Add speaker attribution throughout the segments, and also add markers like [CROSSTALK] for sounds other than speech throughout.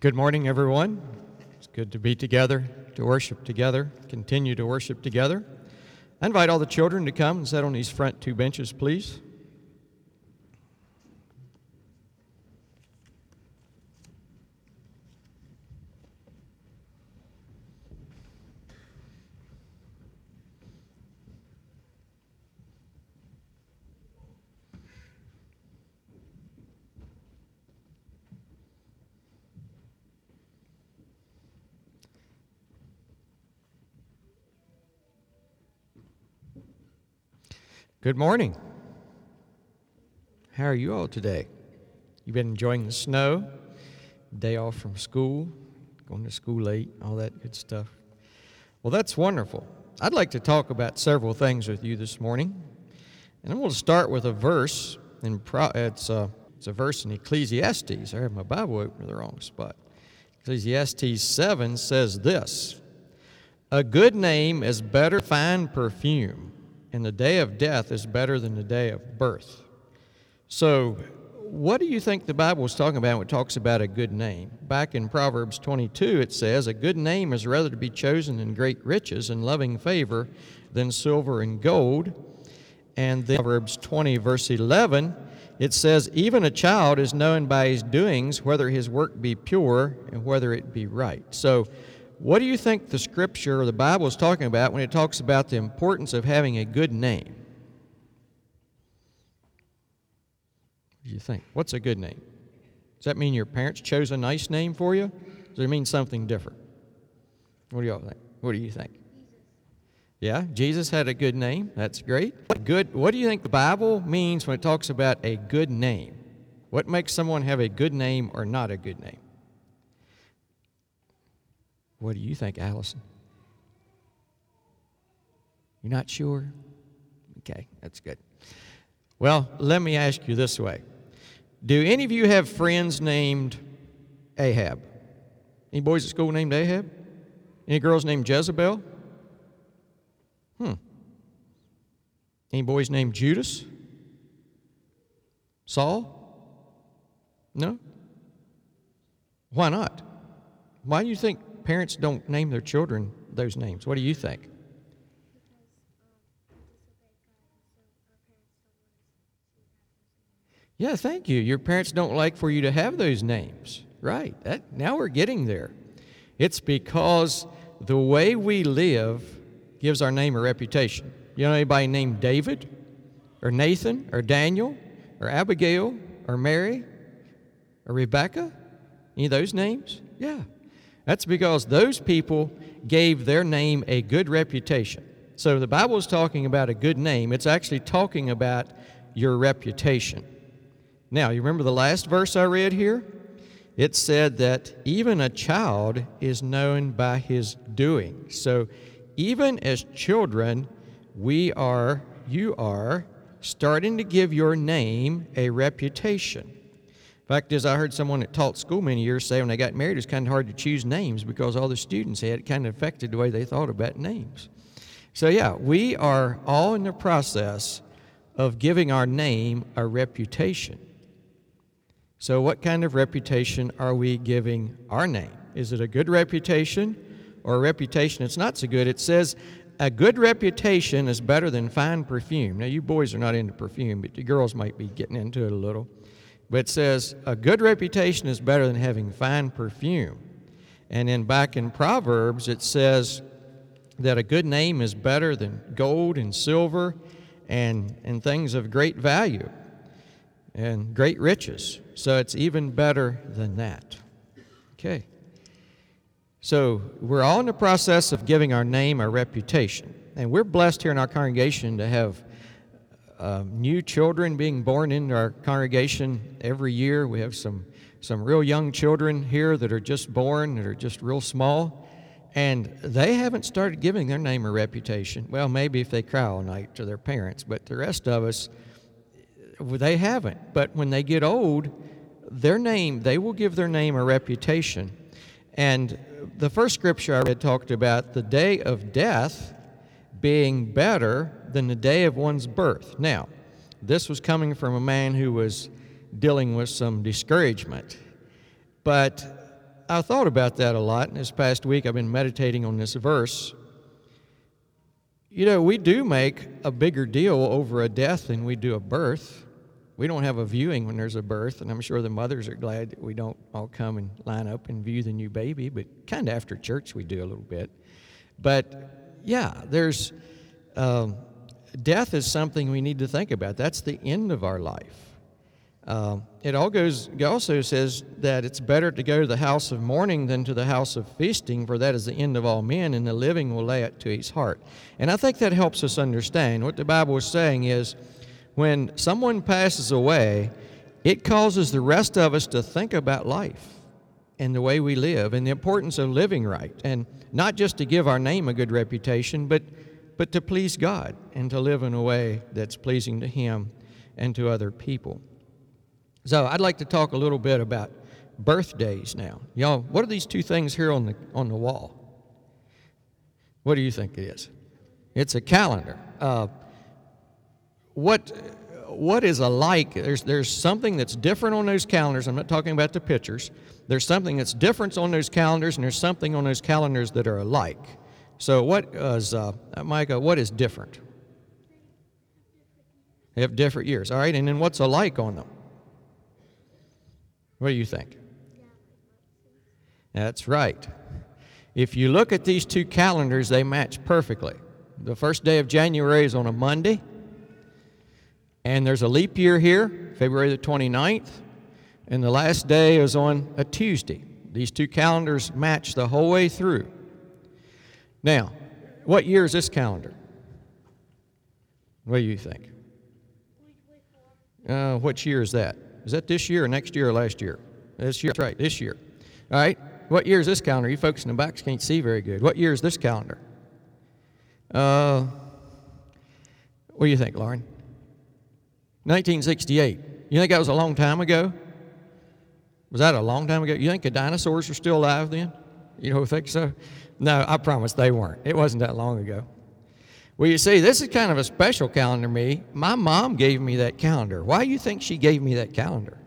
Speaker 1: Good morning, everyone. It's good to be together, to worship together, continue to worship together. I invite all the children to come and sit on these front two benches, please. Good morning. How are you all today? You've been enjoying the snow? Day off from school, going to school late, all that good stuff. Well, that's wonderful. I'd like to talk about several things with you this morning. And I'm going to start with a verse. In Pro, it's, a, it's a verse in Ecclesiastes. I have my Bible open in the wrong spot. Ecclesiastes 7 says this A good name is better fine perfume and the day of death is better than the day of birth. So, what do you think the Bible is talking about when it talks about a good name? Back in Proverbs 22, it says, A good name is rather to be chosen in great riches and loving favor than silver and gold. And then Proverbs 20, verse 11, it says, Even a child is known by his doings, whether his work be pure and whether it be right. So, what do you think the scripture or the Bible is talking about when it talks about the importance of having a good name? What do you think? What's a good name? Does that mean your parents chose a nice name for you? Does it mean something different? What do y'all think? What do you think? Yeah, Jesus had a good name. That's great. Good. What do you think the Bible means when it talks about a good name? What makes someone have a good name or not a good name? What do you think, Allison? You're not sure? Okay, that's good. Well, let me ask you this way Do any of you have friends named Ahab? Any boys at school named Ahab? Any girls named Jezebel? Hmm. Any boys named Judas? Saul? No? Why not? Why do you think parents don't name their children those names. What do you think? Yeah, thank you. Your parents don't like for you to have those names. Right. That, now we're getting there. It's because the way we live gives our name a reputation. You know anybody named David or Nathan or Daniel or Abigail or Mary or Rebecca? Any of those names? Yeah. That's because those people gave their name a good reputation. So the Bible is talking about a good name, it's actually talking about your reputation. Now, you remember the last verse I read here? It said that even a child is known by his doing. So even as children, we are, you are, starting to give your name a reputation. Fact is, I heard someone that taught school many years say when they got married, it was kind of hard to choose names because all the students had kind of affected the way they thought about names. So, yeah, we are all in the process of giving our name a reputation. So, what kind of reputation are we giving our name? Is it a good reputation or a reputation that's not so good? It says, a good reputation is better than fine perfume. Now, you boys are not into perfume, but the girls might be getting into it a little. But it says, a good reputation is better than having fine perfume. And then back in Proverbs, it says that a good name is better than gold and silver and, and things of great value and great riches. So it's even better than that. Okay. So we're all in the process of giving our name a reputation. And we're blessed here in our congregation to have uh, new children being born into our congregation every year. We have some, some real young children here that are just born, that are just real small, and they haven't started giving their name a reputation. Well, maybe if they cry all night to their parents, but the rest of us, they haven't. But when they get old, their name, they will give their name a reputation. And the first scripture I read talked about the day of death being better than the day of one's birth. Now, this was coming from a man who was dealing with some discouragement. But I thought about that a lot. And this past week, I've been meditating on this verse. You know, we do make a bigger deal over a death than we do a birth. We don't have a viewing when there's a birth, and I'm sure the mothers are glad that we don't all come and line up and view the new baby, but kind of after church we do a little bit. But yeah, there's um, death is something we need to think about. That's the end of our life. Um, it all goes, it also says that it's better to go to the house of mourning than to the house of feasting, for that is the end of all men, and the living will lay it to his heart. And I think that helps us understand. What the Bible is saying is when someone passes away, it causes the rest of us to think about life and the way we live and the importance of living right. And not just to give our name a good reputation, but, but to please God and to live in a way that's pleasing to Him and to other people. So I'd like to talk a little bit about birthdays now. Y'all, what are these two things here on the on the wall? What do you think it is? It's a calendar. Uh, what what is alike? There's there's something that's different on those calendars. I'm not talking about the pictures. There's something that's different on those calendars, and there's something on those calendars that are alike. So what is uh, Micah? What is different? They have different years. All right, and then what's alike on them? What do you think? That's right. If you look at these two calendars, they match perfectly. The first day of January is on a Monday, and there's a leap year here, February the 29th, and the last day is on a Tuesday. These two calendars match the whole way through. Now, what year is this calendar? What do you think? Uh, which year is that? Is that this year or next year or last year? This year. That's right, this year. All right. What year is this calendar? You folks in the backs can't see very good. What year is this calendar? Uh, what do you think, Lauren? 1968. You think that was a long time ago? Was that a long time ago? You think the dinosaurs were still alive then? You don't think so? No, I promise they weren't. It wasn't that long ago. Well, you see, this is kind of a special calendar me. My mom gave me that calendar. Why do you think she gave me that calendar?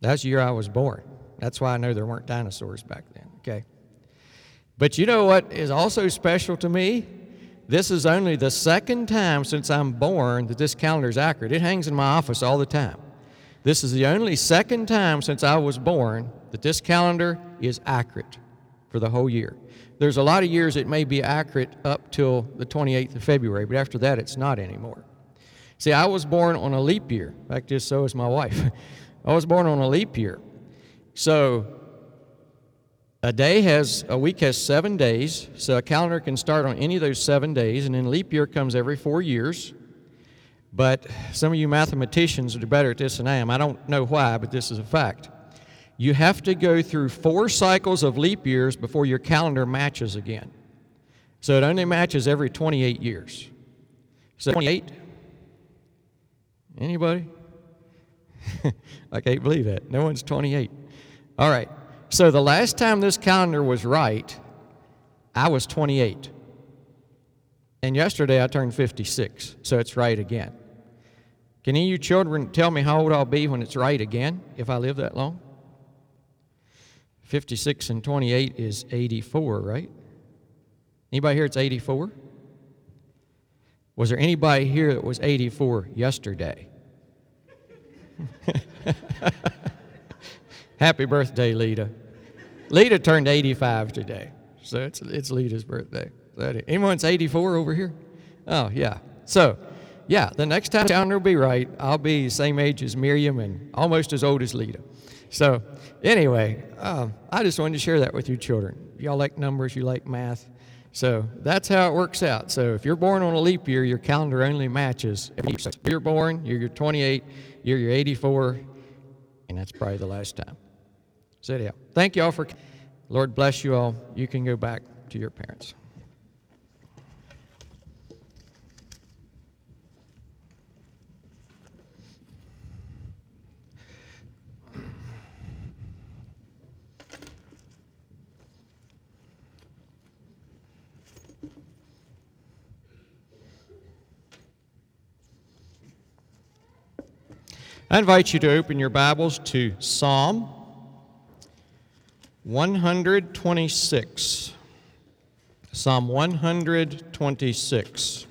Speaker 1: That's the year I was born. That's why I know there weren't dinosaurs back then, okay? But you know what is also special to me? This is only the second time since I'm born that this calendar is accurate. It hangs in my office all the time. This is the only second time since I was born that this calendar is accurate for the whole year. There's a lot of years it may be accurate up till the 28th of February, but after that it's not anymore. See, I was born on a leap year. In fact, just so is my wife. [LAUGHS] I was born on a leap year. So a day has, a week has seven days, so a calendar can start on any of those seven days, and then leap year comes every four years. But some of you mathematicians are better at this than I am. I don't know why, but this is a fact you have to go through four cycles of leap years before your calendar matches again. So it only matches every 28 years. So 28? Anybody? [LAUGHS] I can't believe that. No one's 28. All right. So the last time this calendar was right, I was 28. And yesterday I turned 56, so it's right again. Can any of you children tell me how old I'll be when it's right again if I live that long? 56 and 28 is 84, right? Anybody here it's 84? Was there anybody here that was 84 yesterday? [LAUGHS] Happy birthday, Lita. Lita turned 85 today, so it's, it's Lita's birthday. Anyone's 84 over here? Oh, yeah. So, yeah, the next time calendar will be right, I'll be the same age as Miriam and almost as old as Lita. So, anyway, um, I just wanted to share that with you children. Y'all like numbers, you like math. So that's how it works out. So if you're born on a leap year, your calendar only matches. If you're born, you're, you're 28, you're, you're 84, and that's probably the last time. So yeah, thank you all for. Lord bless you all. You can go back to your parents. I invite you to open your Bibles to Psalm 126. Psalm 126.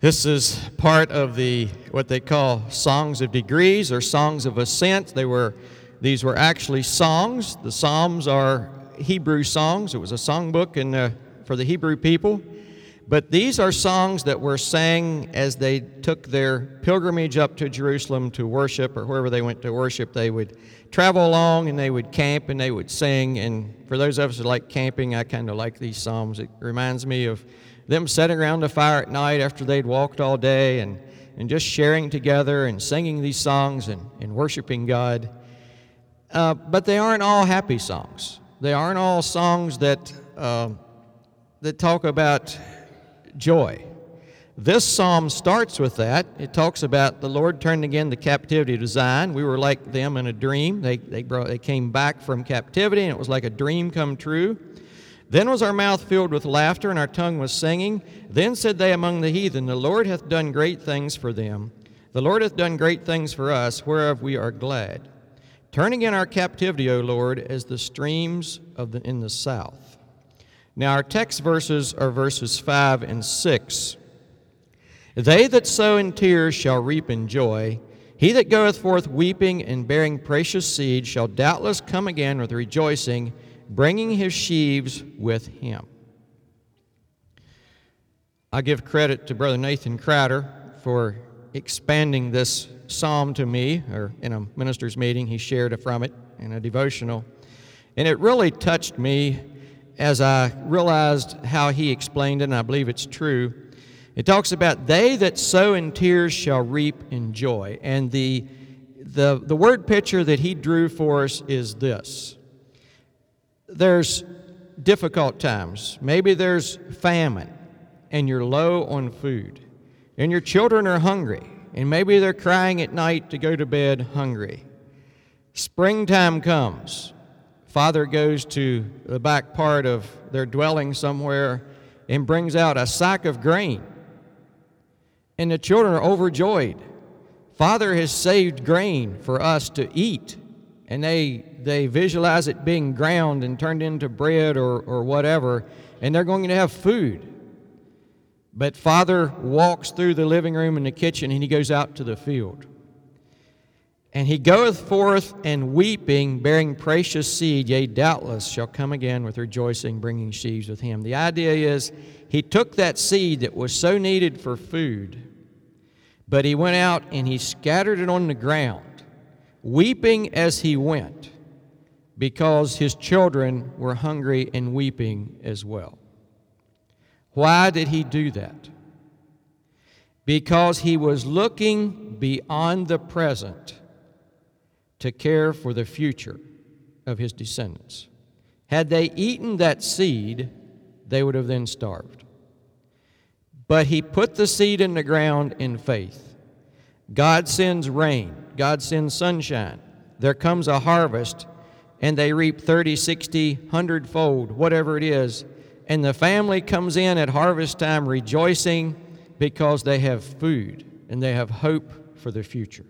Speaker 1: This is part of the what they call songs of degrees or songs of ascent. They were these were actually songs. The Psalms are Hebrew songs. It was a songbook in, uh, for the Hebrew people. But these are songs that were sang as they took their pilgrimage up to Jerusalem to worship, or wherever they went to worship. They would travel along and they would camp and they would sing. And for those of us who like camping, I kind of like these psalms. It reminds me of them sitting around the fire at night after they'd walked all day and, and just sharing together and singing these songs and, and worshiping God. Uh, but they aren't all happy songs. They aren't all songs that, uh, that talk about joy. This psalm starts with that. It talks about the Lord turned again the captivity to Zion. We were like them in a dream. They, they, brought, they came back from captivity, and it was like a dream come true. Then was our mouth filled with laughter, and our tongue was singing. Then said they among the heathen, The Lord hath done great things for them. The Lord hath done great things for us, whereof we are glad. Turn again our captivity, O Lord, as the streams of the, in the south. Now, our text verses are verses 5 and 6. They that sow in tears shall reap in joy. He that goeth forth weeping and bearing precious seed shall doubtless come again with rejoicing bringing his sheaves with him. I give credit to Brother Nathan Crowder for expanding this psalm to me, or in a minister's meeting, he shared from it in a devotional. And it really touched me as I realized how he explained it, and I believe it's true. It talks about they that sow in tears shall reap in joy. And the, the, the word picture that he drew for us is this there's difficult times. Maybe there's famine and you're low on food, and your children are hungry, and maybe they're crying at night to go to bed hungry. Springtime comes. Father goes to the back part of their dwelling somewhere and brings out a sack of grain. And the children are overjoyed. Father has saved grain for us to eat and they, they visualize it being ground and turned into bread or, or whatever, and they're going to have food. But Father walks through the living room and the kitchen, and he goes out to the field. And he goeth forth and weeping, bearing precious seed, yea, doubtless shall come again with rejoicing, bringing sheaves with him. The idea is he took that seed that was so needed for food, but he went out and he scattered it on the ground weeping as he went, because his children were hungry and weeping as well. Why did he do that? Because he was looking beyond the present to care for the future of his descendants. Had they eaten that seed, they would have then starved. But he put the seed in the ground in faith. God sends rain. God sends sunshine. There comes a harvest, and they reap 30, 60, 100 fold, whatever it is. And the family comes in at harvest time rejoicing because they have food and they have hope for the future.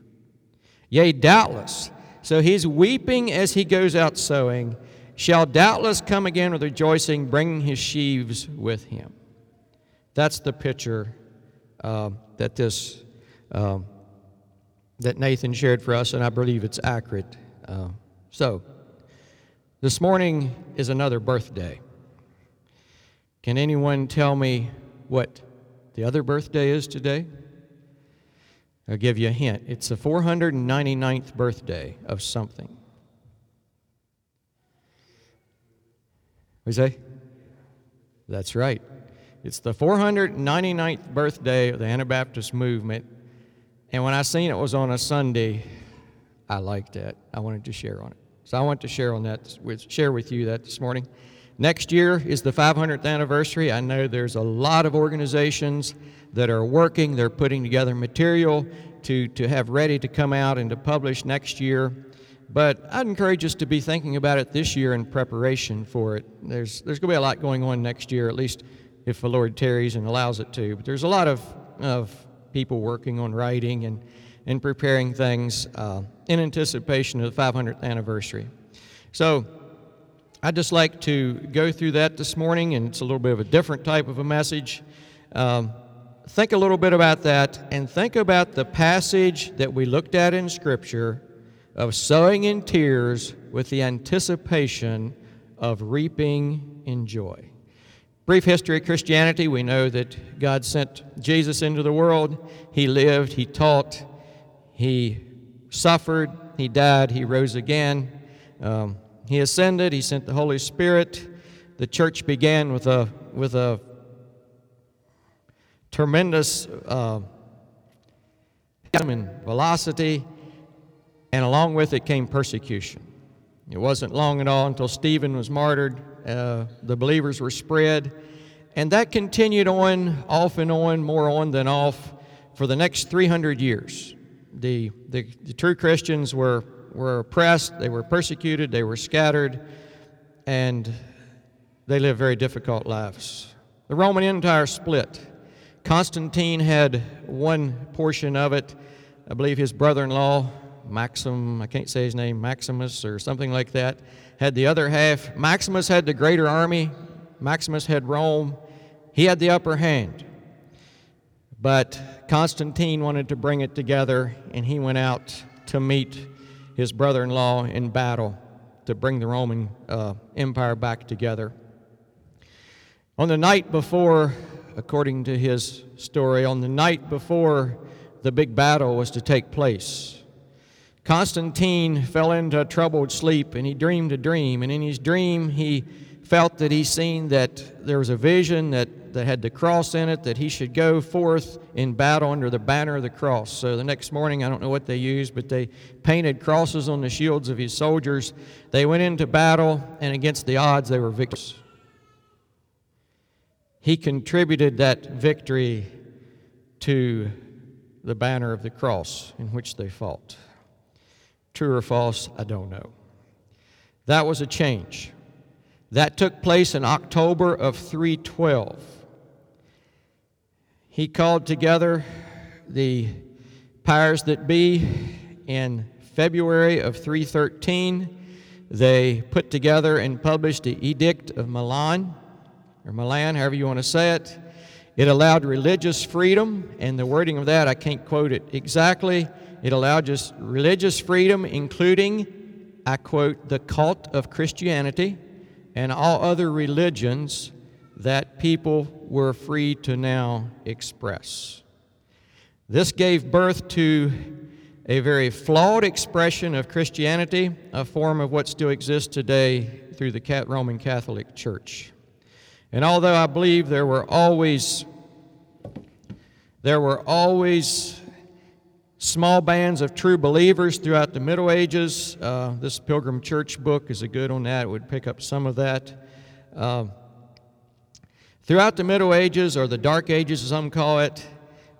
Speaker 1: Yea, doubtless. So he's weeping as he goes out sowing, shall doubtless come again with rejoicing, bringing his sheaves with him. That's the picture uh, that this uh, that Nathan shared for us, and I believe it's accurate. Uh, so, this morning is another birthday. Can anyone tell me what the other birthday is today? I'll give you a hint. It's the 499th birthday of something. What say? That's right. It's the 499th birthday of the Anabaptist movement and when I seen it was on a Sunday, I liked it. I wanted to share on it. So I want to share on that with share with you that this morning. Next year is the 500th anniversary. I know there's a lot of organizations that are working, they're putting together material to, to have ready to come out and to publish next year. But I'd encourage us to be thinking about it this year in preparation for it. There's, there's going to be a lot going on next year, at least if the Lord tarries and allows it to. But there's a lot of, of people working on writing and, and preparing things uh, in anticipation of the 500th anniversary. So I'd just like to go through that this morning, and it's a little bit of a different type of a message. Um, think a little bit about that, and think about the passage that we looked at in Scripture of sowing in tears with the anticipation of reaping in joy. Brief history of Christianity we know that God sent Jesus into the world. He lived, He taught, He suffered, He died, He rose again. Um, he ascended, He sent the Holy Spirit. The church began with a, with a tremendous uh, velocity and along with it came persecution. It wasn't long at all until Stephen was martyred. Uh, the believers were spread, and that continued on, off and on, more on than off, for the next 300 years. The, the, the true Christians were, were oppressed, they were persecuted, they were scattered, and they lived very difficult lives. The Roman Empire split. Constantine had one portion of it. I believe his brother in law, Maxim, I can't say his name, Maximus or something like that, had the other half. Maximus had the greater army, Maximus had Rome. He had the upper hand. But Constantine wanted to bring it together, and he went out to meet his brother in law in battle to bring the Roman uh, Empire back together. On the night before, according to his story, on the night before the big battle was to take place, Constantine fell into a troubled sleep and he dreamed a dream. And in his dream, he felt that he seen that there was a vision that, that had the cross in it, that he should go forth in battle under the banner of the cross. So the next morning, I don't know what they used, but they painted crosses on the shields of his soldiers. They went into battle, and against the odds, they were victors. He contributed that victory to the banner of the cross in which they fought. True or false, I don't know. That was a change. That took place in October of 312. He called together the powers that be in February of 313. They put together and published the Edict of Milan, or Milan, however you want to say it. It allowed religious freedom, and the wording of that, I can't quote it exactly, it allowed just religious freedom, including, I quote, the cult of Christianity and all other religions that people were free to now express. This gave birth to a very flawed expression of Christianity, a form of what still exists today through the Roman Catholic Church. And although I believe there were always there were always small bands of true believers throughout the Middle Ages. Uh, this Pilgrim Church book is a good on that. It would pick up some of that. Uh, throughout the Middle Ages, or the Dark Ages, as some call it,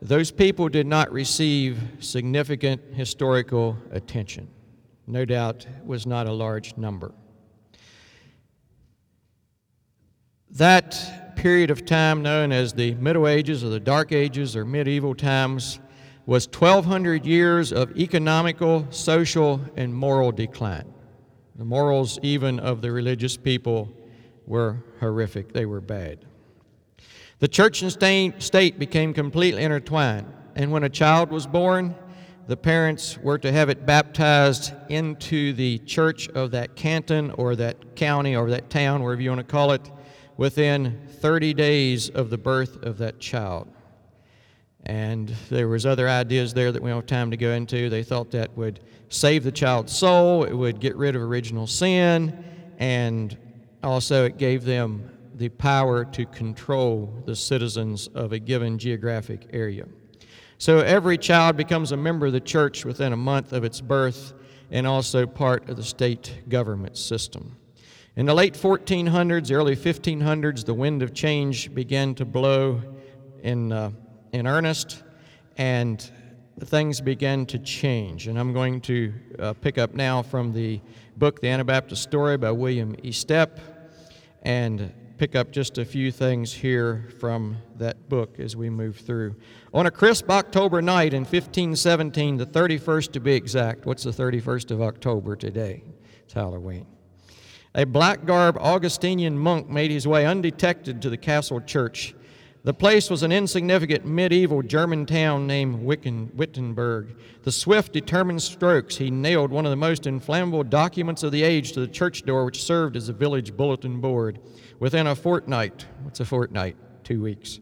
Speaker 1: those people did not receive significant historical attention. No doubt was not a large number. That period of time, known as the Middle Ages or the Dark Ages or medieval times, was 1,200 years of economical, social, and moral decline. The morals, even of the religious people, were horrific. They were bad. The church and state became completely intertwined, and when a child was born, the parents were to have it baptized into the church of that canton or that county or that town, wherever you want to call it, within 30 days of the birth of that child. And there was other ideas there that we don't have time to go into. They thought that would save the child's soul, it would get rid of original sin, and also it gave them the power to control the citizens of a given geographic area. So every child becomes a member of the church within a month of its birth and also part of the state government system. In the late 1400s, early 1500s, the wind of change began to blow in, uh, in earnest, and things began to change. And I'm going to uh, pick up now from the book, The Anabaptist Story by William E. Stepp, and pick up just a few things here from that book as we move through. On a crisp October night in 1517, the 31st to be exact, what's the 31st of October today? It's Halloween. A black garb Augustinian monk made his way undetected to the castle church. The place was an insignificant medieval German town named Wittenberg. The swift, determined strokes, he nailed one of the most inflammable documents of the age to the church door, which served as a village bulletin board. Within a fortnight, what's a fortnight? Two weeks.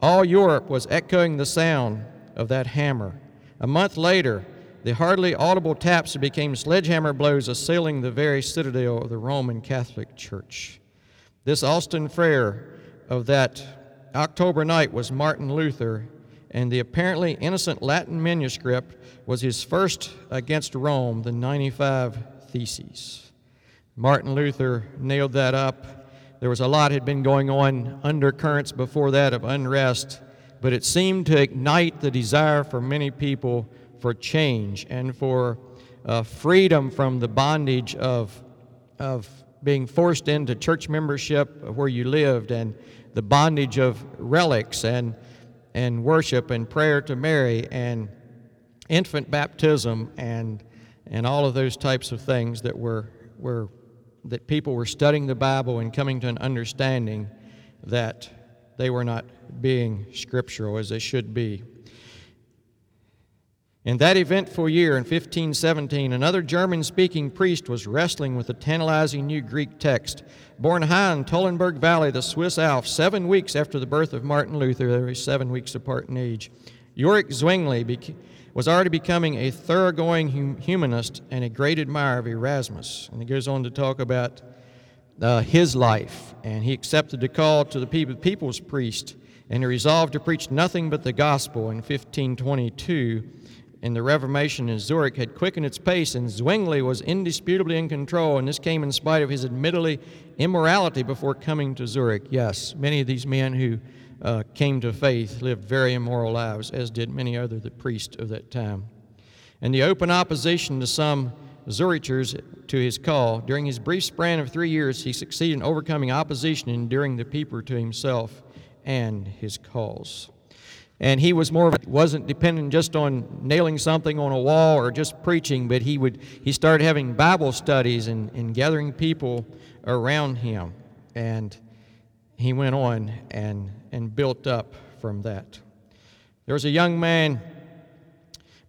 Speaker 1: All Europe was echoing the sound of that hammer. A month later, the hardly audible taps became sledgehammer blows assailing the very citadel of the Roman Catholic Church. This Austin Friar of that October night was Martin Luther, and the apparently innocent Latin manuscript was his first against Rome, the 95 Theses. Martin Luther nailed that up. There was a lot had been going on undercurrents before that of unrest, but it seemed to ignite the desire for many people for change and for uh, freedom from the bondage of, of being forced into church membership where you lived and the bondage of relics and, and worship and prayer to Mary and infant baptism and, and all of those types of things that were, were that people were studying the Bible and coming to an understanding that they were not being scriptural as they should be. In that eventful year, in 1517, another German speaking priest was wrestling with a tantalizing new Greek text. Born high in Toggenburg Valley, the Swiss Alps, seven weeks after the birth of Martin Luther, they were seven weeks apart in age, Ulrich Zwingli was already becoming a thoroughgoing hum- humanist and a great admirer of Erasmus. And he goes on to talk about uh, his life, and he accepted the call to the people, people's priest, and he resolved to preach nothing but the gospel in 1522 in the Reformation in Zurich had quickened its pace, and Zwingli was indisputably in control, and this came in spite of his admittedly immorality before coming to Zurich. Yes, many of these men who uh, came to faith lived very immoral lives, as did many other the priests of that time. And the open opposition to some Zurichers to his call, during his brief span of three years, he succeeded in overcoming opposition and endearing the people to himself and his cause and he was more of wasn't dependent just on nailing something on a wall or just preaching but he would he started having bible studies and, and gathering people around him and he went on and and built up from that there was a young man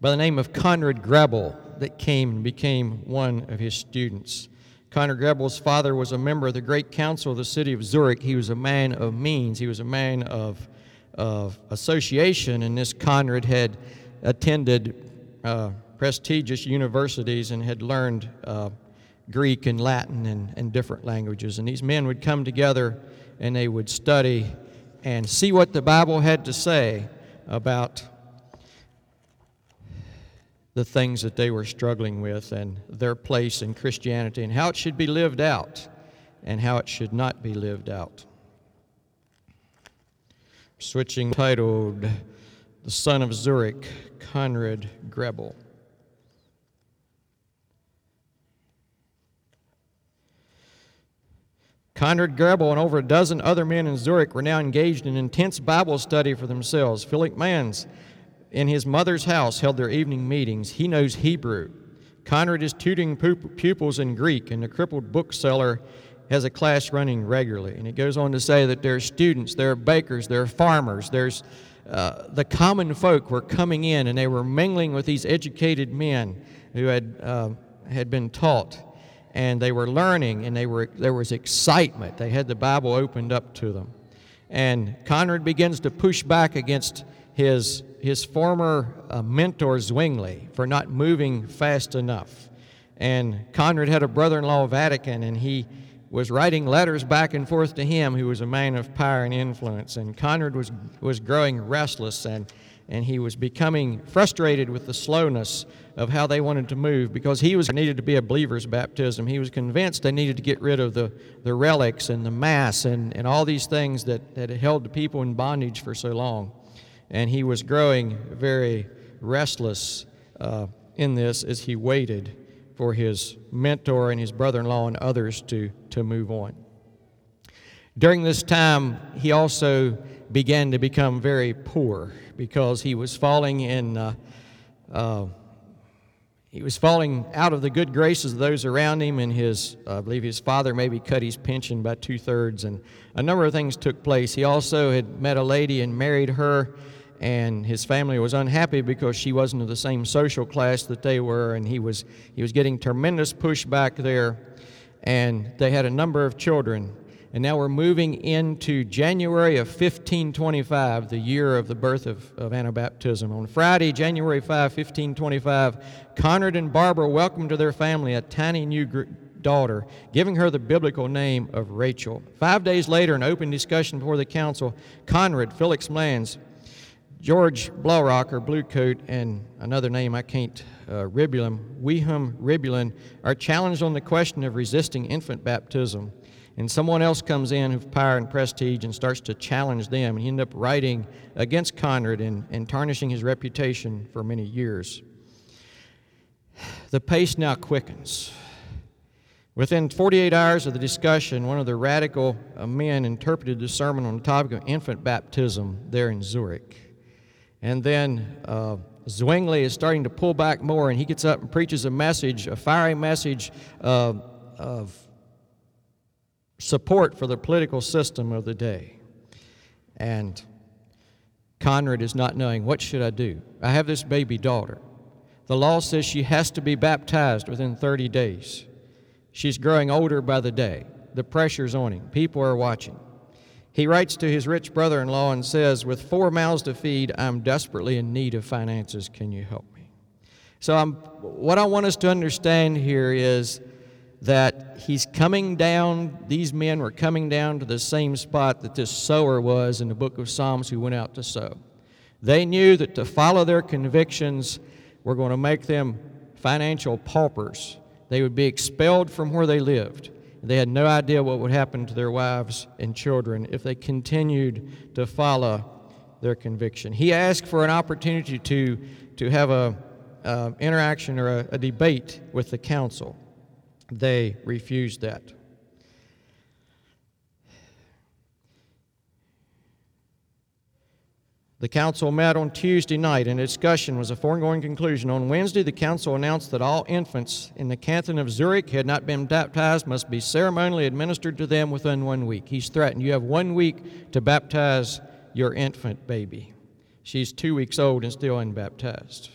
Speaker 1: by the name of conrad grebel that came and became one of his students Conrad Grebel's father was a member of the Great Council of the city of Zurich. He was a man of means. He was a man of of association, and this Conrad had attended uh, prestigious universities and had learned uh, Greek and Latin and, and different languages. And these men would come together and they would study and see what the Bible had to say about the things that they were struggling with and their place in Christianity and how it should be lived out and how it should not be lived out switching titled The Son of Zurich, Conrad Grebel. Conrad Grebel and over a dozen other men in Zurich were now engaged in intense Bible study for themselves. Philip Manz, in his mother's house, held their evening meetings. He knows Hebrew. Conrad is tutoring pupils in Greek, and the crippled bookseller has a class running regularly. And it goes on to say that there are students, there are bakers, there are farmers, there's uh, the common folk were coming in and they were mingling with these educated men who had, uh, had been taught. And they were learning, and they were, there was excitement. They had the Bible opened up to them. And Conrad begins to push back against his, his former uh, mentor, Zwingli, for not moving fast enough. And Conrad had a brother in law, Vadian, and he was writing letters back and forth to him, who was a man of power and influence. And Conrad was, was growing restless, and and he was becoming frustrated with the slowness of how they wanted to move because he was needed to be a believer's baptism. He was convinced they needed to get rid of the, the relics and the mass and, and all these things that, that had held the people in bondage for so long. And he was growing very restless uh, in this as he waited for his mentor and his brother in law and others to, to move on. During this time, he also began to become very poor because he was falling in. Uh, uh, he was falling out of the good graces of those around him, and his, uh, I believe his father maybe cut his pension by two thirds, and a number of things took place. He also had met a lady and married her, and his family was unhappy because she wasn't of the same social class that they were, and he was, he was getting tremendous pushback there, and they had a number of children. And now we're moving into January of 1525, the year of the birth of, of Anabaptism. On Friday, January 5, 1525, Conrad and Barbara welcomed to their family a tiny new gr- daughter, giving her the biblical name of Rachel. Five days later, in open discussion before the council, Conrad, Felix Manz, George Blaurock, or Bluecoat, and another name I can't, uh, Ribulin, Wilhelm Ribulin, are challenged on the question of resisting infant baptism and someone else comes in with power and prestige and starts to challenge them. And he ended up writing against Conrad and, and tarnishing his reputation for many years. The pace now quickens. Within 48 hours of the discussion, one of the radical uh, men interpreted the sermon on the topic of infant baptism there in Zurich. And then uh, Zwingli is starting to pull back more, and he gets up and preaches a message, a fiery message uh, of support for the political system of the day. And Conrad is not knowing what should I do? I have this baby daughter. The law says she has to be baptized within 30 days. She's growing older by the day. The pressure's on him. People are watching. He writes to his rich brother in law and says, With four mouths to feed, I'm desperately in need of finances. Can you help me? So, I'm, what I want us to understand here is that he's coming down, these men were coming down to the same spot that this sower was in the book of Psalms who went out to sow. They knew that to follow their convictions were going to make them financial paupers. They would be expelled from where they lived. They had no idea what would happen to their wives and children if they continued to follow their conviction. He asked for an opportunity to, to have a uh, interaction or a, a debate with the council. They refused that. The council met on Tuesday night, and discussion was a foregoing conclusion. On Wednesday, the council announced that all infants in the canton of Zurich had not been baptized must be ceremonially administered to them within one week. He's threatened, You have one week to baptize your infant baby. She's two weeks old and still unbaptized.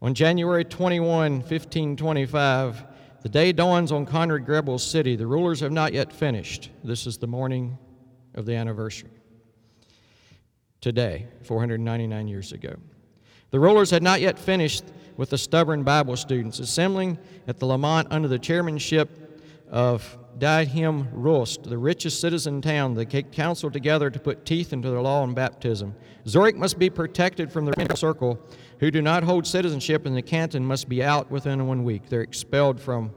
Speaker 1: On January 21, 1525, the day dawns on Conrad Grebel's city. The rulers have not yet finished. This is the morning of the anniversary. Today, 499 years ago. The rulers had not yet finished with the stubborn Bible students, assembling at the Lamont under the chairmanship of Diehim Rust, the richest citizen town. They council together to put teeth into their law and baptism. Zurich must be protected from the circle who do not hold citizenship in the canton must be out within one week. They're expelled from,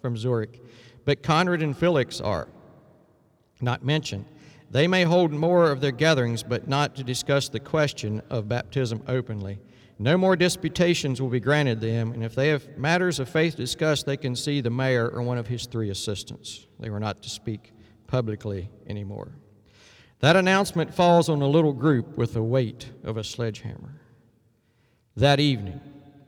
Speaker 1: from Zurich. But Conrad and Felix are not mentioned. They may hold more of their gatherings, but not to discuss the question of baptism openly. No more disputations will be granted them, and if they have matters of faith discussed, they can see the mayor or one of his three assistants. They were not to speak publicly anymore. That announcement falls on a little group with the weight of a sledgehammer. That evening,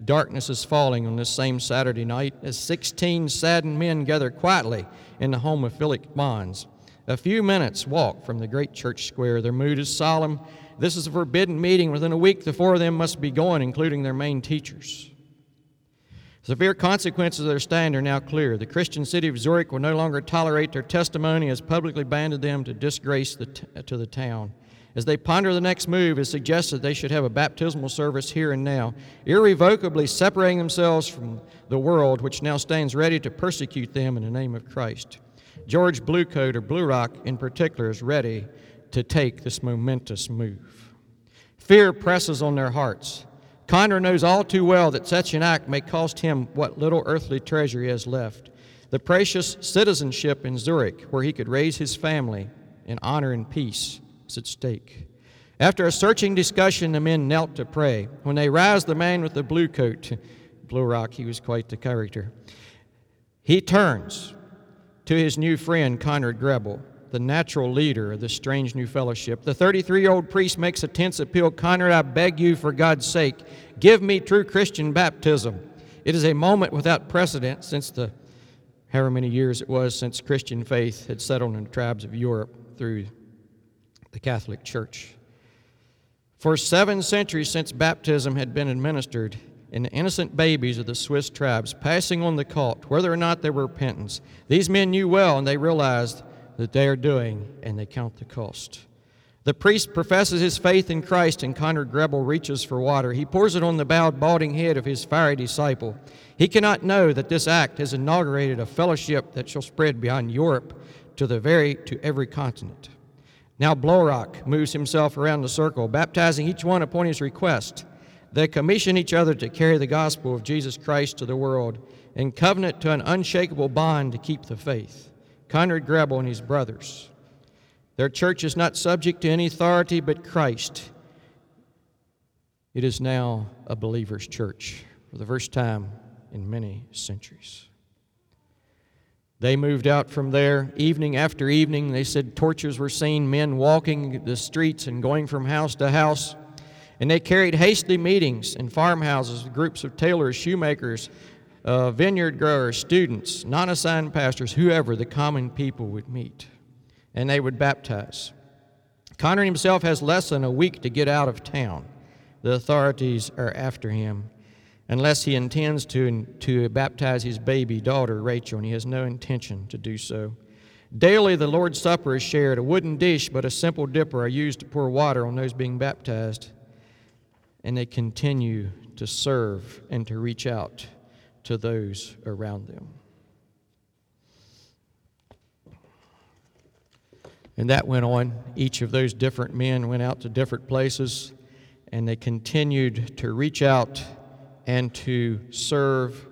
Speaker 1: darkness is falling on this same Saturday night as 16 saddened men gather quietly in the home of Felix Manz. A few minutes' walk from the great church square. Their mood is solemn. This is a forbidden meeting. Within a week, the four of them must be going, including their main teachers. Severe consequences of their stand are now clear. The Christian city of Zurich will no longer tolerate their testimony as publicly banded them to disgrace the t- to the town. As they ponder the next move, it suggests that they should have a baptismal service here and now, irrevocably separating themselves from the world which now stands ready to persecute them in the name of Christ. George Bluecoat, or Blaurock in particular, is ready to take this momentous move. Fear presses on their hearts. Conrad knows all too well that such an act may cost him what little earthly treasure he has left the precious citizenship in Zurich, where he could raise his family in honor and peace, is at stake. After a searching discussion, the men knelt to pray. When they roused the man with the blue coat, Blaurock, he was quite the character, he turns to his new friend, Conrad Grebel, the natural leader of this strange new fellowship. The 33 year old priest makes a tense appeal Conrad, I beg you, for God's sake, give me true Christian baptism. It is a moment without precedent since the however many years it was since Christian faith had settled in the tribes of Europe through the Catholic Church. For seven centuries since baptism had been administered, the innocent babies of the Swiss tribes passing on the cult, whether or not there were repentance, these men knew well and they realized that they are doing and they count the cost. The priest professes his faith in Christ, and Conrad Grebel reaches for water. He pours it on the bowed, balding head of his fiery disciple. He cannot know that this act has inaugurated a fellowship that shall spread beyond Europe to the very to every continent. Now Blaurock moves himself around the circle, baptizing each one upon his request. They commission each other to carry the gospel of Jesus Christ to the world and covenant to an unshakable bond to keep the faith. Conrad Grebel and his brothers. Their church is not subject to any authority but Christ. It is now a believer's church for the first time in many centuries. They moved out from there evening after evening. They said torches were seen, men walking the streets and going from house to house. And they carried hasty meetings in farmhouses groups of tailors, shoemakers, uh, vineyard growers, students, non assigned pastors, whoever the common people would meet and they would baptize. Conrad himself has less than a week to get out of town. The authorities are after him unless he intends to, to baptize his baby daughter, Rachel, and he has no intention to do so. Daily, the Lord's Supper is shared. A wooden dish, but a simple dipper are used to pour water on those being baptized. And they continue to serve and to reach out to those around them. And that went on. Each of those different men went out to different places, and they continued to reach out and to serve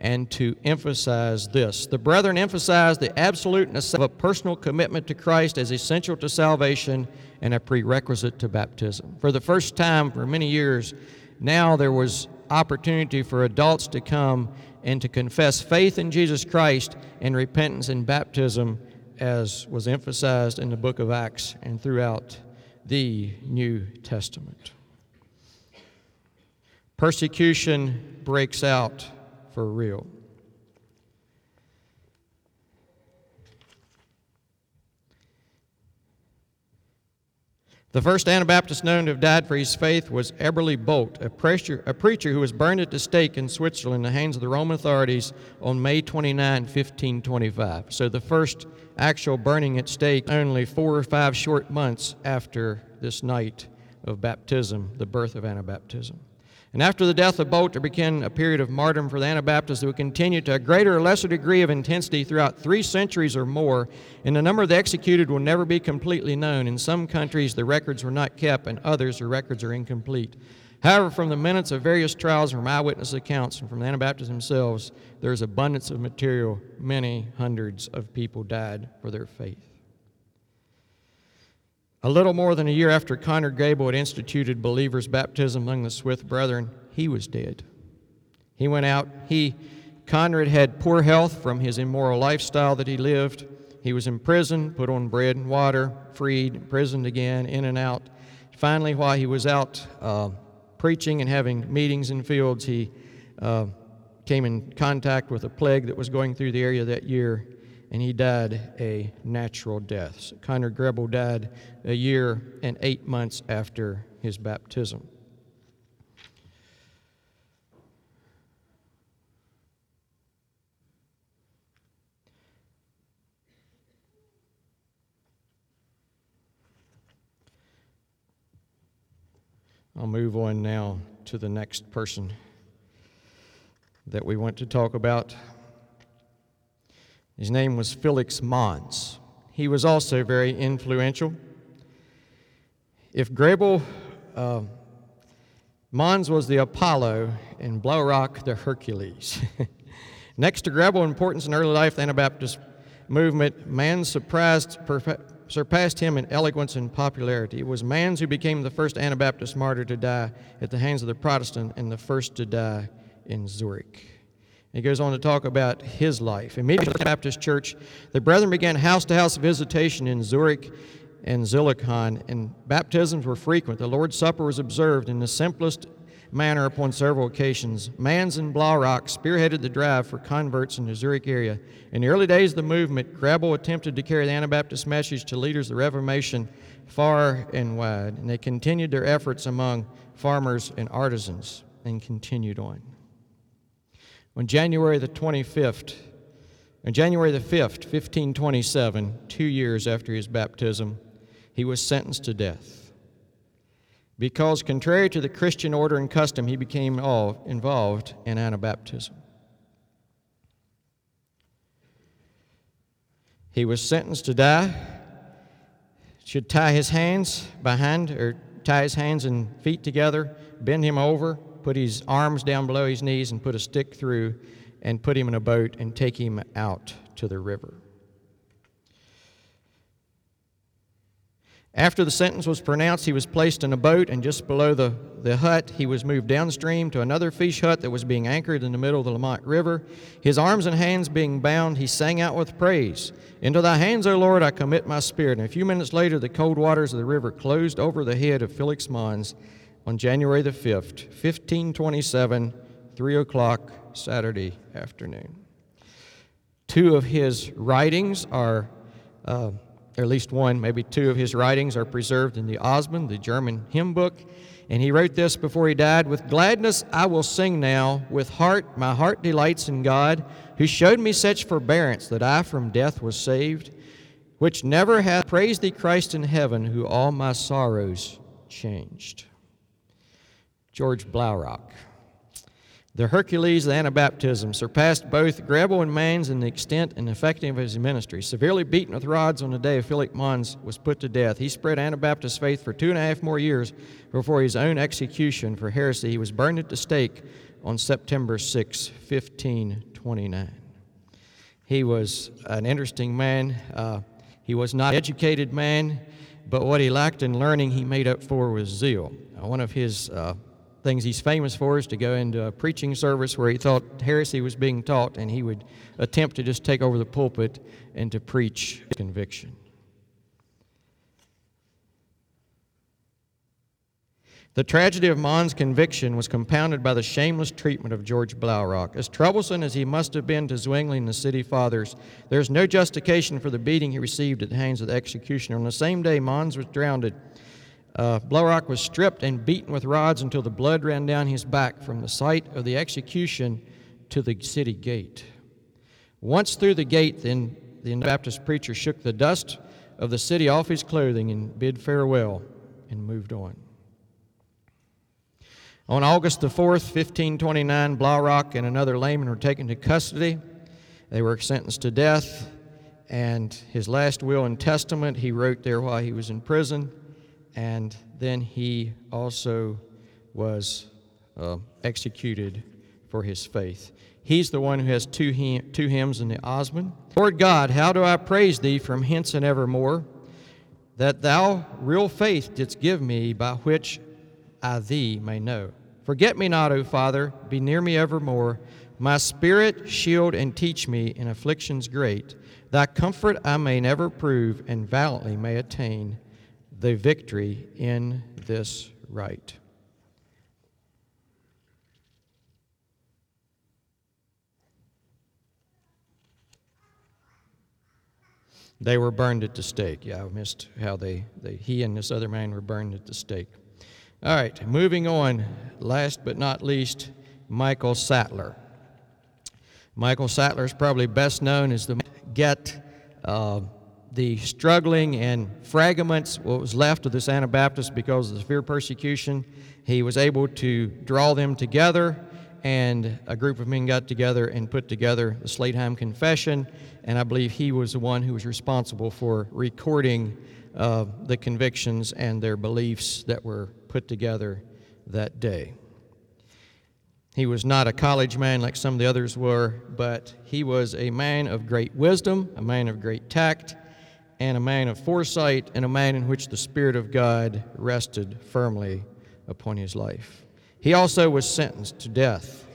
Speaker 1: and to emphasize this. The brethren emphasized the absolute necessity of a personal commitment to Christ as essential to salvation and a prerequisite to baptism. For the first time for many years, now there was opportunity for adults to come and to confess faith in Jesus Christ and repentance and baptism as was emphasized in the book of Acts and throughout the New Testament. Persecution breaks out for real. The first Anabaptist known to have died for his faith was Eberli Bolt, a preacher, a preacher who was burned at the stake in Switzerland in the hands of the Roman authorities on May 29, 1525. So the first actual burning at stake only four or five short months after this night of baptism, the birth of Anabaptism. And after the death of Bolt, there began a period of martyrdom for the Anabaptists that would continue to a greater or lesser degree of intensity throughout three centuries or more, and the number of the executed will never be completely known. In some countries, the records were not kept, and others, the records are incomplete. However, from the minutes of various trials, from eyewitness accounts, and from the Anabaptists themselves, there is abundance of material. Many hundreds of people died for their faith. A little more than a year after Conrad Grebel had instituted believers' baptism among the Swiss brethren, he was dead. He went out. He, Conrad, had poor health from his immoral lifestyle that he lived. He was in prison, put on bread and water, freed, imprisoned again, in and out. Finally, while he was out uh, preaching and having meetings in fields, he uh, came in contact with a plague that was going through the area that year and he died a natural death. So Conrad Grebel died a year and eight months after his baptism. I'll move on now to the next person that we want to talk about. His name was Felix Manz. He was also very influential. If Grebel uh, Manz was the Apollo, and Blaurock the Hercules. [LAUGHS] Next to Grebel importance in early life, the Anabaptist movement, Manz surprised, surpassed him in eloquence and popularity. It was Manz who became the first Anabaptist martyr to die at the hands of the Protestant and the first to die in Zurich. He goes on to talk about his life. Immediately the Baptist church, the brethren began house to house visitation in Zurich and Zollikon, and baptisms were frequent. The Lord's Supper was observed in the simplest manner upon several occasions. Manz and Blaurock spearheaded the drive for converts in the Zurich area. In the early days of the movement, Grebel attempted to carry the Anabaptist message to leaders of the Reformation far and wide, and they continued their efforts among farmers and artisans and continued on. On January the 25th, on January the 5th, 1527, two years after his baptism, he was sentenced to death. Because, contrary to the Christian order and custom, he became all involved in Anabaptism. He was sentenced to die, should tie his hands behind, or tie his hands and feet together, bend him over, put his arms down below his knees and put a stick through and put him in a boat and take him out to the river. After the sentence was pronounced, he was placed in a boat, and just below the, the hut, he was moved downstream to another fish hut that was being anchored in the middle of the Limmat River. His arms and hands being bound, he sang out with praise Into thy hands, O Lord, I commit my spirit. And a few minutes later, the cold waters of the river closed over the head of Felix Manz, on January the 5th, 1527, 3 o'clock Saturday afternoon. Two of his writings are, uh, or at least one, maybe two of his writings are preserved in the Ausbund, the German hymn book. And he wrote this before he died With gladness I will sing now, with heart, my heart delights in God, who showed me such forbearance that I from death was saved, which never hath praised thee, Christ in heaven, who all my sorrows changed. George Blaurock. The Hercules of Anabaptism surpassed both Grebel and Manz in the extent and effectiveness of his ministry. Severely beaten with rods on the day Philip Manz was put to death, he spread Anabaptist faith for two and a half more years before his own execution for heresy. He was burned at the stake on September 6, 1529. He was an interesting man. Uh, he was not an educated man, but what he lacked in learning, he made up for with zeal. One of his uh, things he's famous for is to go into a preaching service where he thought heresy was being taught, and he would attempt to just take over the pulpit and to preach conviction. The tragedy of Manz' conviction was compounded by the shameless treatment of George Blaurock. As troublesome as he must have been to Zwingli and the city fathers, there is no justification for the beating he received at the hands of the executioner. On the same day, Manz was drowned uh, Blaurock was stripped and beaten with rods until the blood ran down his back from the site of the execution to the city gate. Once through the gate, then the Baptist preacher shook the dust of the city off his clothing and bid farewell and moved on. On August the 4th, 1529, Blaurock and another layman were taken to custody. They were sentenced to death, and his last will and testament he wrote there while he was in prison and then he also was uh, executed for his faith. He's the one who has two, two hymns in the Ausbund. Lord God, how do I praise thee from hence and evermore, that thou real faith didst give me, by which I thee may know. Forget me not, O Father, be near me evermore. My spirit shield and teach me in afflictions great. Thy comfort I may never prove, and valiantly may attain the victory in this right. They were burned at the stake. Yeah, I missed how they, they he and this other man were burned at the stake. All right, moving on. Last but not least, Michael Sattler. Michael Sattler is probably best known as the get uh, the struggling and fragments, what was left of this Anabaptist because of the severe persecution, he was able to draw them together, and a group of men got together and put together the Schleitheim Confession, and I believe he was the one who was responsible for recording uh, the convictions and their beliefs that were put together that day. He was not a college man like some of the others were, but he was a man of great wisdom, a man of great tact, and a man of foresight, and a man in which the Spirit of God rested firmly upon his life. He also was sentenced to death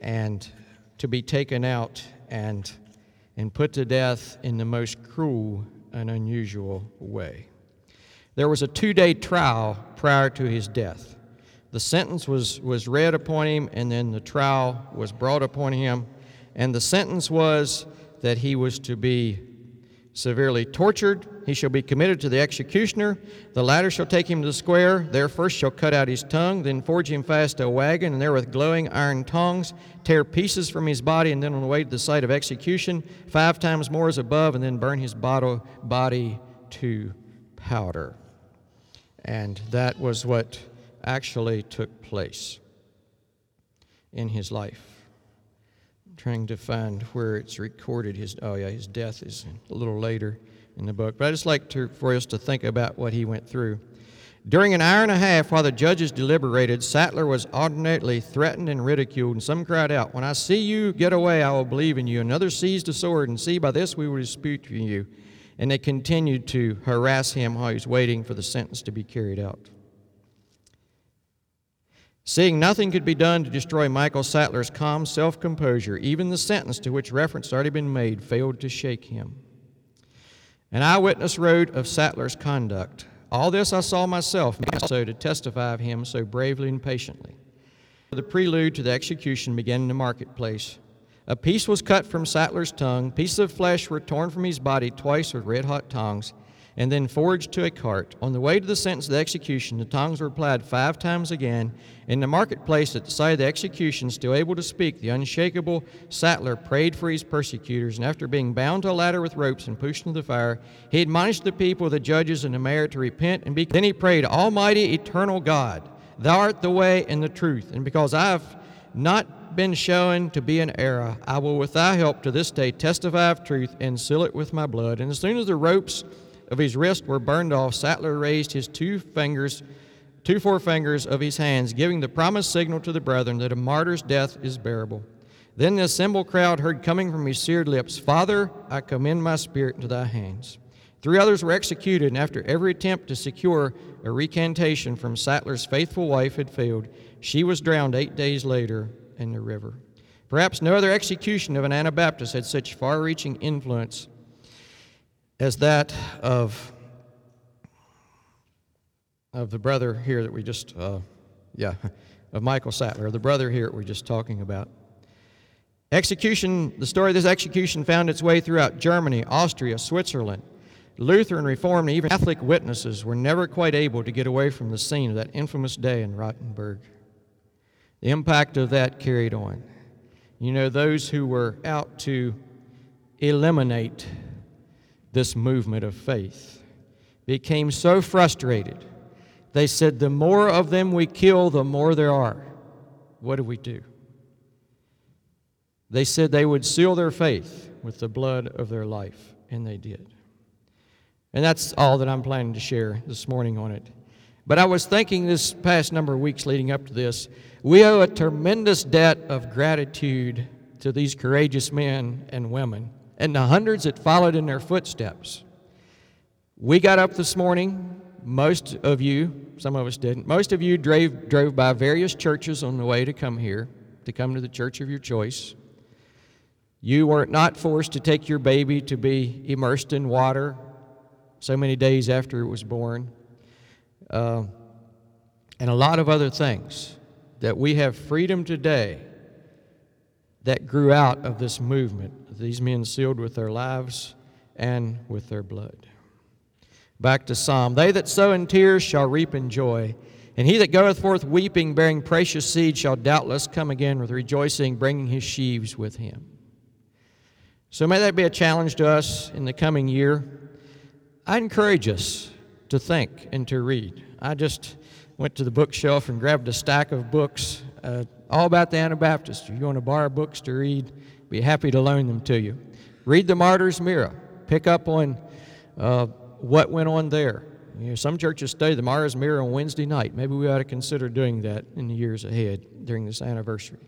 Speaker 1: and to be taken out and, and put to death in the most cruel and unusual way. There was a two day trial prior to his death. The sentence was, was read upon him, and then the trial was brought upon him. And the sentence was that he was to be severely tortured. He shall be committed to the executioner. The latter shall take him to the square. There first shall cut out his tongue, then forge him fast to a wagon, and there with glowing iron tongs tear pieces from his body, and then on the way to the site of execution, five times more as above, and then burn his body to powder. And that was what actually took place in his life. Trying to find where it's recorded. His oh yeah, his death is a little later in the book. But I just like to, for us to think about what he went through. During an hour and a half, while the judges deliberated, Sattler was alternately threatened and ridiculed, and some cried out, When I see you get away, I will believe in you. Another seized a sword, and see, by this we will dispute with you. And they continued to harass him while he was waiting for the sentence to be carried out. Seeing nothing could be done to destroy Michael Sattler's calm self composure, even the sentence to which reference had already been made failed to shake him. An eyewitness wrote of Sattler's conduct All this I saw myself, so to testify of him so bravely and patiently. The prelude to the execution began in the marketplace. A piece was cut from Sattler's tongue, pieces of flesh were torn from his body twice with red hot tongs and then forged to a cart. On the way to the sentence of the execution, the tongs were applied five times again. In the marketplace at the site of the execution, still able to speak, the unshakable Sattler prayed for his persecutors, and after being bound to a ladder with ropes and pushed into the fire, he admonished the people, the judges, and the mayor to repent and be. Then he prayed, Almighty, eternal God, Thou art the way and the truth, and because I have not been shown to be an error, I will with thy help to this day testify of truth and seal it with my blood. And as soon as the ropes of his wrist were burned off, Sattler raised his two fingers, two forefingers of his hands, giving the promised signal to the brethren that a martyr's death is bearable. Then the assembled crowd heard coming from his seared lips, Father, I commend my spirit into thy hands. Three others were executed, and after every attempt to secure a recantation from Sattler's faithful wife had failed, she was drowned eight days later in the river. Perhaps no other execution of an Anabaptist had such far reaching influence as that of of the brother here that we just uh, yeah [LAUGHS] of michael sattler the brother here that we're just talking about. Execution the story of this execution found its way throughout germany austria switzerland. Lutheran reformed and even catholic witnesses were never quite able to get away from the scene of that infamous day in rottenburg the impact of that carried on. You know those who were out to eliminate this movement of faith became so frustrated. They said, The more of them we kill, the more there are. What do we do? They said they would seal their faith with the blood of their life, and they did. And that's all that I'm planning to share this morning on it. But I was thinking this past number of weeks leading up to this, we owe a tremendous debt of gratitude to these courageous men and women and the hundreds that followed in their footsteps. We got up this morning. Most of you, some of us didn't, most of you drove, drove by various churches on the way to come here, to come to the church of your choice. You were not forced to take your baby to be immersed in water so many days after it was born, uh, and a lot of other things that we have freedom today that grew out of this movement. These men sealed with their lives and with their blood. Back to Psalm. They that sow in tears shall reap in joy. And he that goeth forth weeping, bearing precious seed, shall doubtless come again with rejoicing, bringing his sheaves with him. So may that be a challenge to us in the coming year. I encourage us to think and to read. I just went to the bookshelf and grabbed a stack of books. Uh, all about the Anabaptists. If you want to borrow books to read, be happy to loan them to you. Read the Martyr's Mirror. Pick up on uh, what went on there. You know, some churches study the Martyr's Mirror on Wednesday night. Maybe we ought to consider doing that in the years ahead during this anniversary.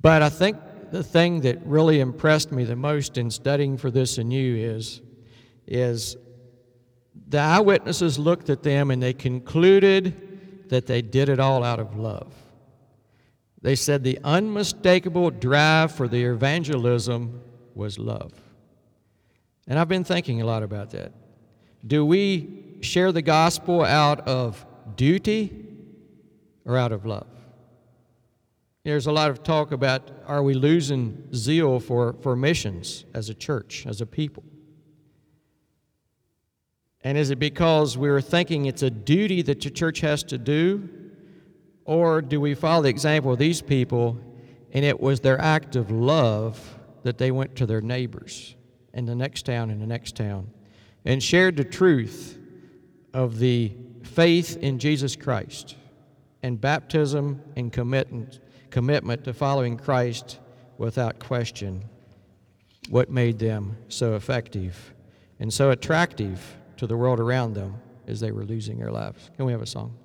Speaker 1: But I think the thing that really impressed me the most in studying for this anew is, is the eyewitnesses looked at them and they concluded that they did it all out of love. They said the unmistakable drive for the evangelism was love. And I've been thinking a lot about that. Do we share the gospel out of duty or out of love? There's a lot of talk about are we losing zeal for, for missions as a church, as a people? And is it because we're thinking it's a duty that the church has to do? Or do we follow the example of these people and it was their act of love that they went to their neighbors in the next town and the next town and shared the truth of the faith in Jesus Christ and baptism and commitment, commitment to following Christ without question what made them so effective and so attractive to the world around them as they were losing their lives. Can we have a song?